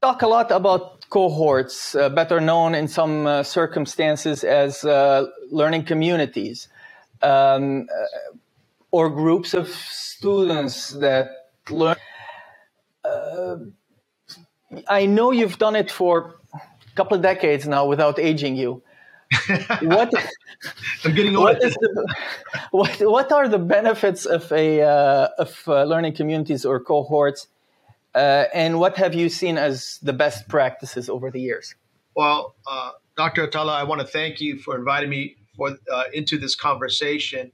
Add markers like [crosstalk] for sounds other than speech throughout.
talk a lot about cohorts, uh, better known in some uh, circumstances as uh, learning communities, um, uh, or groups of students that learn. Uh, I know you've done it for a couple of decades now without aging you. [laughs] what I'm getting old. What, the, what, what are the benefits of a uh, of learning communities or cohorts? Uh, and what have you seen as the best practices over the years? Well, uh, Dr. Atallah, I want to thank you for inviting me for uh, into this conversation.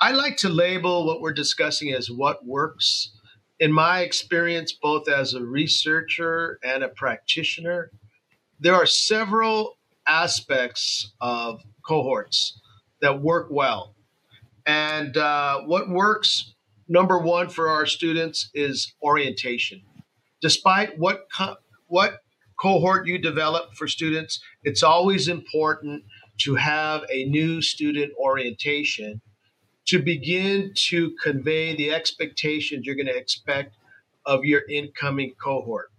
I like to label what we're discussing as what works. In my experience, both as a researcher and a practitioner, there are several aspects of cohorts that work well. And uh, what works, number one, for our students is orientation despite what co- what cohort you develop for students, it's always important to have a new student orientation to begin to convey the expectations you're going to expect of your incoming cohort.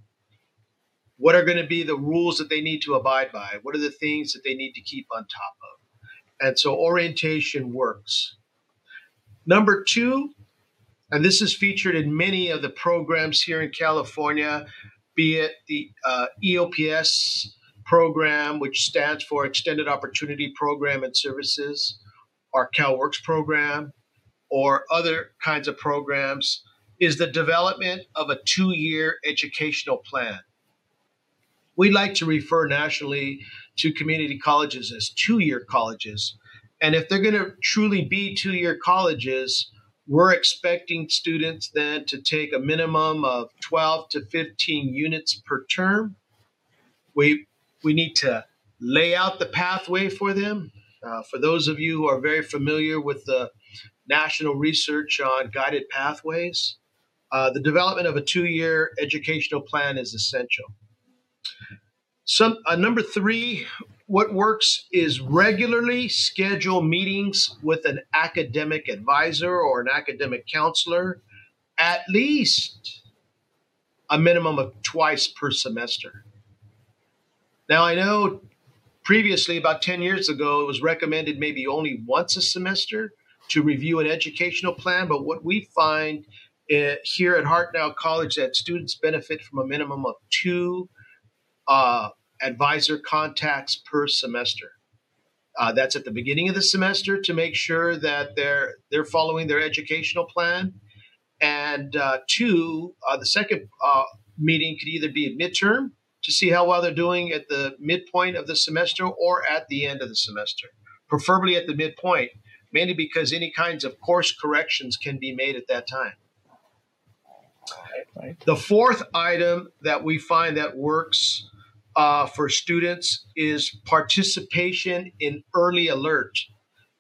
What are going to be the rules that they need to abide by? What are the things that they need to keep on top of? And so orientation works. Number two, and this is featured in many of the programs here in California, be it the uh, EOPS program, which stands for Extended Opportunity Program and Services, our CalWORKS program, or other kinds of programs, is the development of a two year educational plan. We like to refer nationally to community colleges as two year colleges. And if they're going to truly be two year colleges, we're expecting students then to take a minimum of 12 to 15 units per term. We, we need to lay out the pathway for them. Uh, for those of you who are very familiar with the national research on guided pathways, uh, the development of a two year educational plan is essential. Some, uh, number three, what works is regularly schedule meetings with an academic advisor or an academic counselor at least a minimum of twice per semester. Now, I know previously, about 10 years ago, it was recommended maybe only once a semester to review an educational plan, but what we find uh, here at Hartnell College that students benefit from a minimum of two uh, advisor contacts per semester. Uh, that's at the beginning of the semester to make sure that they're they're following their educational plan. And uh, two, uh, the second uh, meeting could either be a midterm to see how well they're doing at the midpoint of the semester or at the end of the semester, preferably at the midpoint, mainly because any kinds of course corrections can be made at that time. Right. The fourth item that we find that works uh, for students is participation in early alert.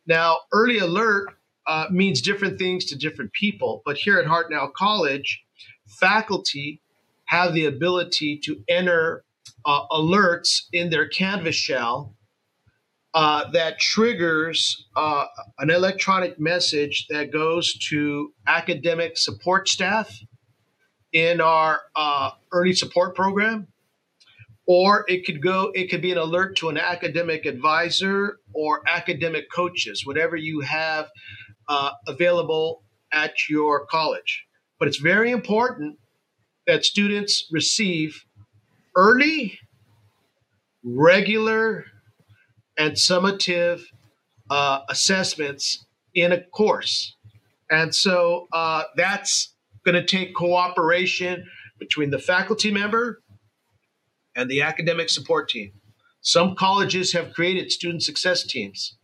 Now, early alert uh, means different things to different people, but here at Hartnell College, faculty have the ability to enter uh, alerts in their Canvas shell uh, that triggers uh, an electronic message that goes to academic support staff in our uh, early support program or it could go it could be an alert to an academic advisor or academic coaches whatever you have uh, available at your college. But it's very important that students receive early regular and summative uh, assessments in a course. And so uh, that's going to take cooperation between the faculty member and the academic support team. Some colleges have created student success teams,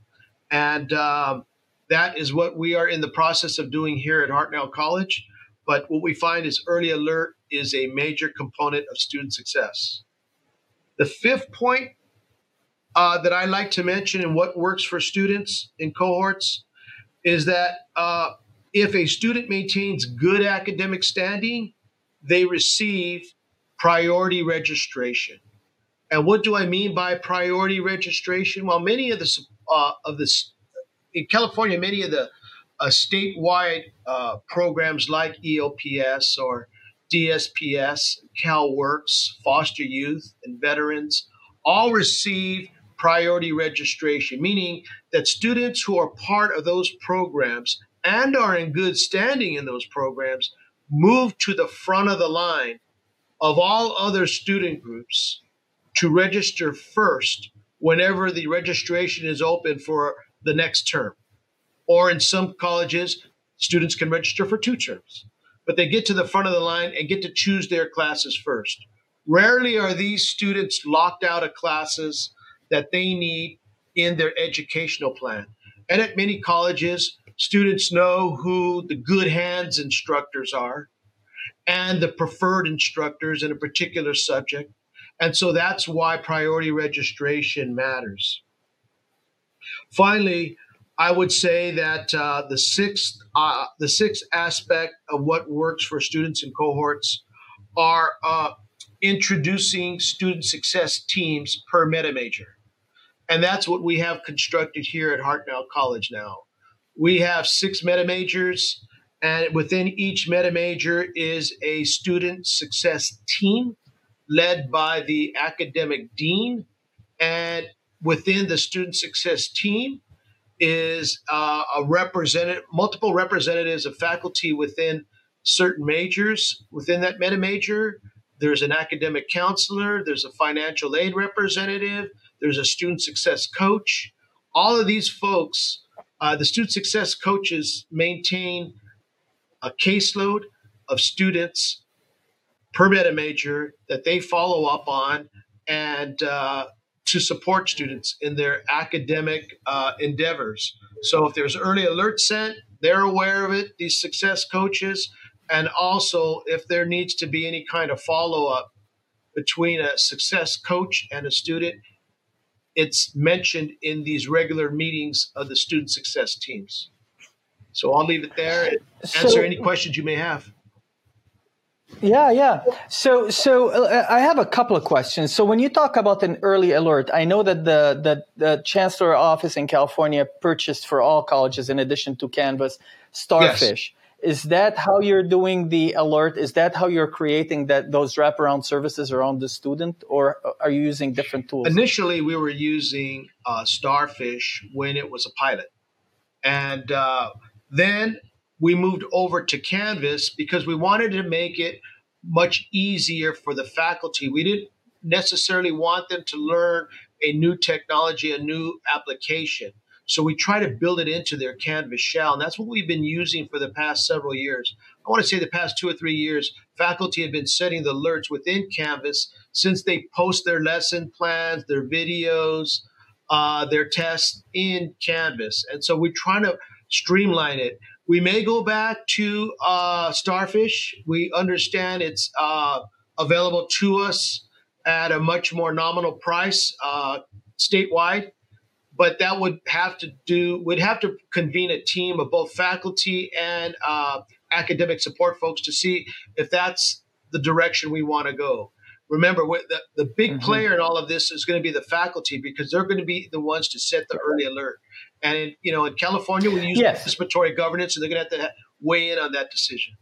and um, that is what we are in the process of doing here at Hartnell College. But what we find is early alert is a major component of student success. The fifth point uh, that I like to mention and what works for students in cohorts is that uh, if a student maintains good academic standing, they receive priority registration. And what do I mean by priority registration? Well, many of the uh, of the in California, many of the uh, statewide uh, programs like EOPS or DSPS, CalWORKS, foster youth, and veterans all receive priority registration, meaning that students who are part of those programs and are in good standing in those programs move to the front of the line of all other student groups to register first whenever the registration is open for the next term. Or in some colleges, students can register for two terms, but they get to the front of the line and get to choose their classes first. Rarely are these students locked out of classes that they need in their educational plan. And at many colleges, students know who the good hands instructors are and the preferred instructors in a particular subject. And so that's why priority registration matters. Finally, I would say that uh, the sixth uh, the sixth aspect of what works for students and cohorts are uh, introducing student success teams per meta major, and that's what we have constructed here at Hartnell College now. We have six meta majors, and within each meta major is a student success team led by the academic dean, and within the student success team is uh, a representative, multiple representatives of faculty within certain majors within that meta major. There's an academic counselor, there's a financial aid representative, there's a student success coach. All of these folks, uh, the student success coaches maintain a caseload of students per meta major that they follow up on and uh, to support students in their academic uh, endeavors. So if there's early alert sent, they're aware of it, these success coaches, and also if there needs to be any kind of follow up between a success coach and a student, it's mentioned in these regular meetings of the student success teams. So I'll leave it there and answer so, any questions you may have. Yeah, yeah. So, so uh, I have a couple of questions. So, when you talk about an early alert, I know that the, the the chancellor office in California purchased for all colleges, in addition to Canvas, Starfish. Yes. Is that how you're doing the alert? Is that how you're creating that those wraparound services around the student, or are you using different tools? Initially, we were using uh, Starfish when it was a pilot, and uh, then we moved over to Canvas because we wanted to make it much easier for the faculty. We didn't necessarily want them to learn a new technology, a new application. So we try to build it into their Canvas shell. And that's what we've been using for the past several years. I want to say the past two or three years, faculty have been setting the alerts within Canvas since they post their lesson plans, their videos, uh, their tests in Canvas. And so we're trying to streamline it. We may go back to uh, Starfish. We understand it's uh, available to us at a much more nominal price uh, statewide, but that would have to do We'd have to convene a team of both faculty and uh, academic support folks to see if that's the direction we want to go. Remember, the, the big mm-hmm. player in all of this is going to be the faculty because they're going to be the ones to set the early alert. And in, you know, in California, we use yes. participatory governance, and they're going to have to weigh in on that decision.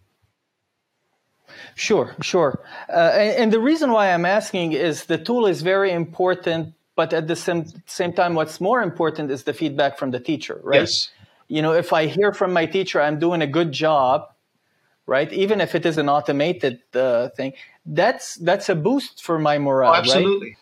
Sure, sure. Uh, and, and, the reason why I'm asking is the tool is very important, but at the same, same time, what's more important is the feedback from the teacher, right? Yes. You know, if I hear from my teacher I'm doing a good job, right? Even if it is an automated uh, thing, that's that's a boost for my morale. Oh, absolutely. Right?